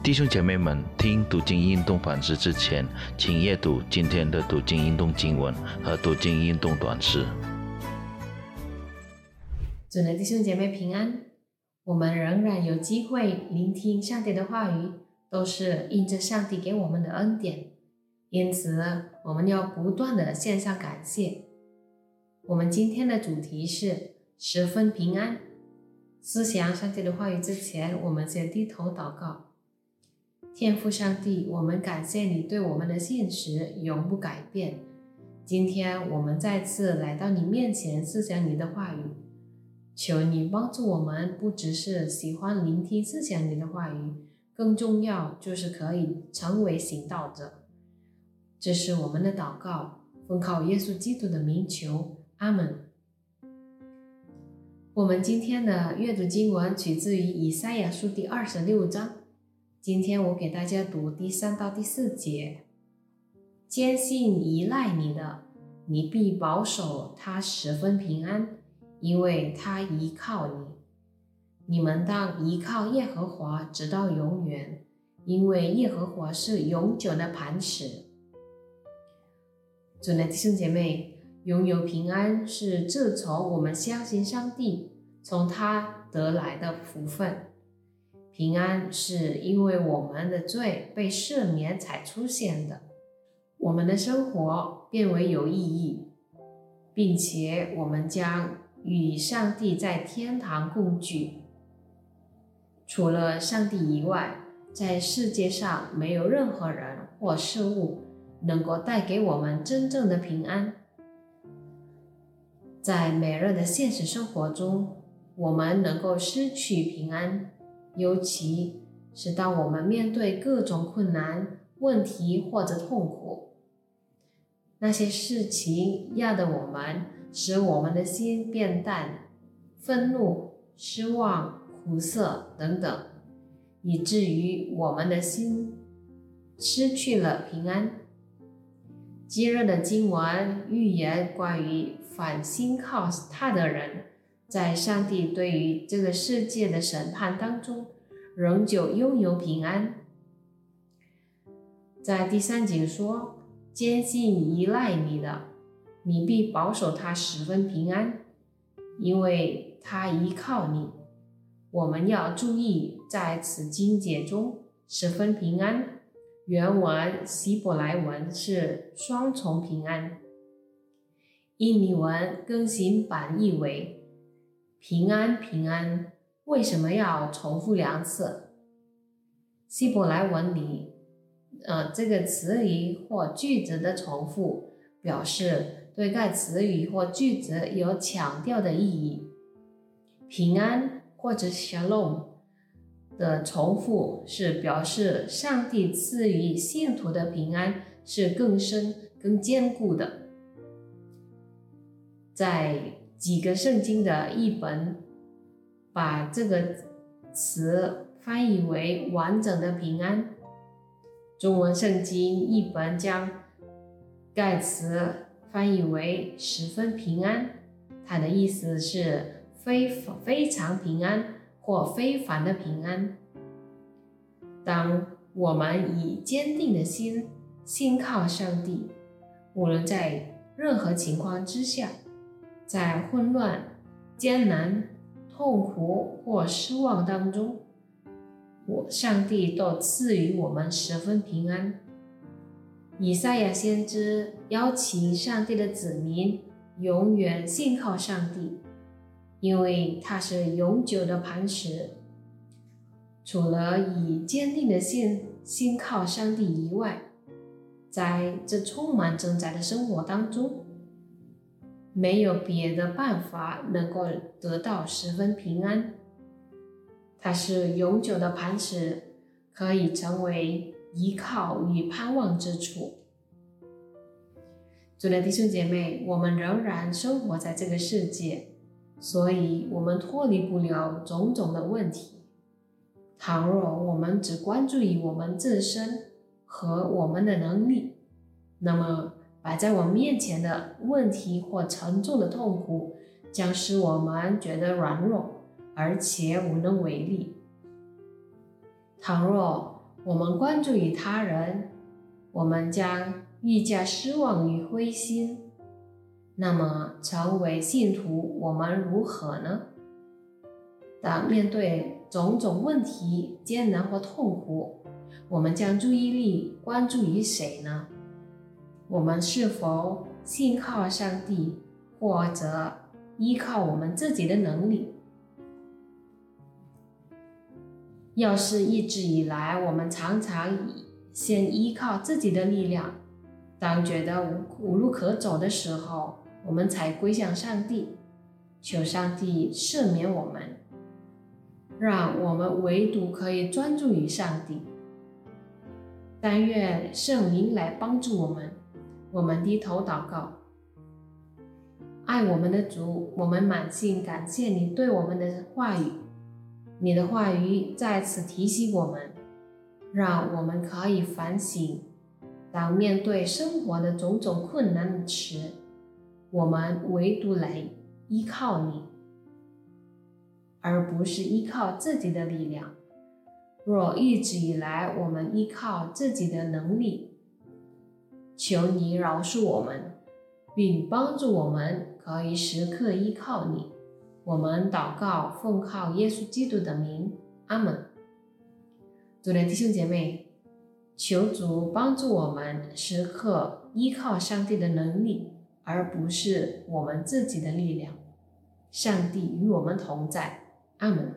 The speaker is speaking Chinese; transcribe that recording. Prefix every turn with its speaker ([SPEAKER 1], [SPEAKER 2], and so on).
[SPEAKER 1] 弟兄姐妹们，听读经运动反思之前，请阅读今天的读经运动经文和读经运动短诗。
[SPEAKER 2] 主的弟兄姐妹平安，我们仍然有机会聆听上帝的话语，都是印着上帝给我们的恩典，因此我们要不断的献上感谢。我们今天的主题是十分平安。思想上帝的话语之前，我们先低头祷告。天父上帝，我们感谢你对我们的信实永不改变。今天我们再次来到你面前，思想你的话语，求你帮助我们，不只是喜欢聆听思想你的话语，更重要就是可以成为行道者。这是我们的祷告，奉靠耶稣基督的名求，阿门。我们今天的阅读经文取自于以赛亚书第二十六章。今天我给大家读第三到第四节。坚信依赖你的，你必保守他十分平安，因为他依靠你。你们当依靠耶和华直到永远，因为耶和华是永久的磐石。主的弟兄姐妹，拥有平安是自从我们相信上帝，从他得来的福分。平安是因为我们的罪被赦免才出现的，我们的生活变为有意义，并且我们将与上帝在天堂共聚。除了上帝以外，在世界上没有任何人或事物能够带给我们真正的平安。在每日的现实生活中，我们能够失去平安。尤其是当我们面对各种困难、问题或者痛苦，那些事情压得我们，使我们的心变淡、愤怒、失望、苦涩等等，以至于我们的心失去了平安。今日的经文预言关于反心靠他的人。在上帝对于这个世界的审判当中，仍旧拥有平安。在第三节说：“坚信依赖你的，你必保守他十分平安，因为他依靠你。”我们要注意，在此经节中，“十分平安”原文希伯来文是双重平安，印尼文更新版译为。平安，平安，为什么要重复两次？希伯来文里，呃，这个词语或句子的重复，表示对该词语或句子有强调的意义。平安或者 shalom 的重复，是表示上帝赐予信徒的平安是更深、更坚固的。在几个圣经的译本把这个词翻译为“完整的平安”。中文圣经译本将盖茨翻译为“十分平安”，它的意思是非非常平安或非凡的平安。当我们以坚定的心信靠上帝，无论在任何情况之下。在混乱、艰难、痛苦或失望当中，我上帝都赐予我们十分平安。以赛亚先知邀请上帝的子民永远信靠上帝，因为他是永久的磐石。除了以坚定的信信靠上帝以外，在这充满挣扎的生活当中。没有别的办法能够得到十分平安。它是永久的磐石，可以成为依靠与盼望之处。主的弟兄姐妹，我们仍然生活在这个世界，所以我们脱离不了种种的问题。倘若我们只关注于我们自身和我们的能力，那么。摆在我面前的问题或沉重的痛苦，将使我们觉得软弱，而且无能为力。倘若我们关注于他人，我们将愈加失望与灰心。那么，成为信徒，我们如何呢？当面对种种问题、艰难或痛苦，我们将注意力关注于谁呢？我们是否信靠上帝，或者依靠我们自己的能力？要是一直以来我们常常以先依靠自己的力量，当觉得无无路可走的时候，我们才归向上帝，求上帝赦免我们，让我们唯独可以专注于上帝。但愿圣灵来帮助我们。我们低头祷告，爱我们的主，我们满心感谢你对我们的话语。你的话语再次提醒我们，让我们可以反省：当面对生活的种种困难时，我们唯独来依靠你，而不是依靠自己的力量。若一直以来我们依靠自己的能力，求你饶恕我们，并帮助我们可以时刻依靠你。我们祷告，奉靠耶稣基督的名，阿门。主的弟兄姐妹，求主帮助我们时刻依靠上帝的能力。而不是我们自己的力量。上帝与我们同在，阿门。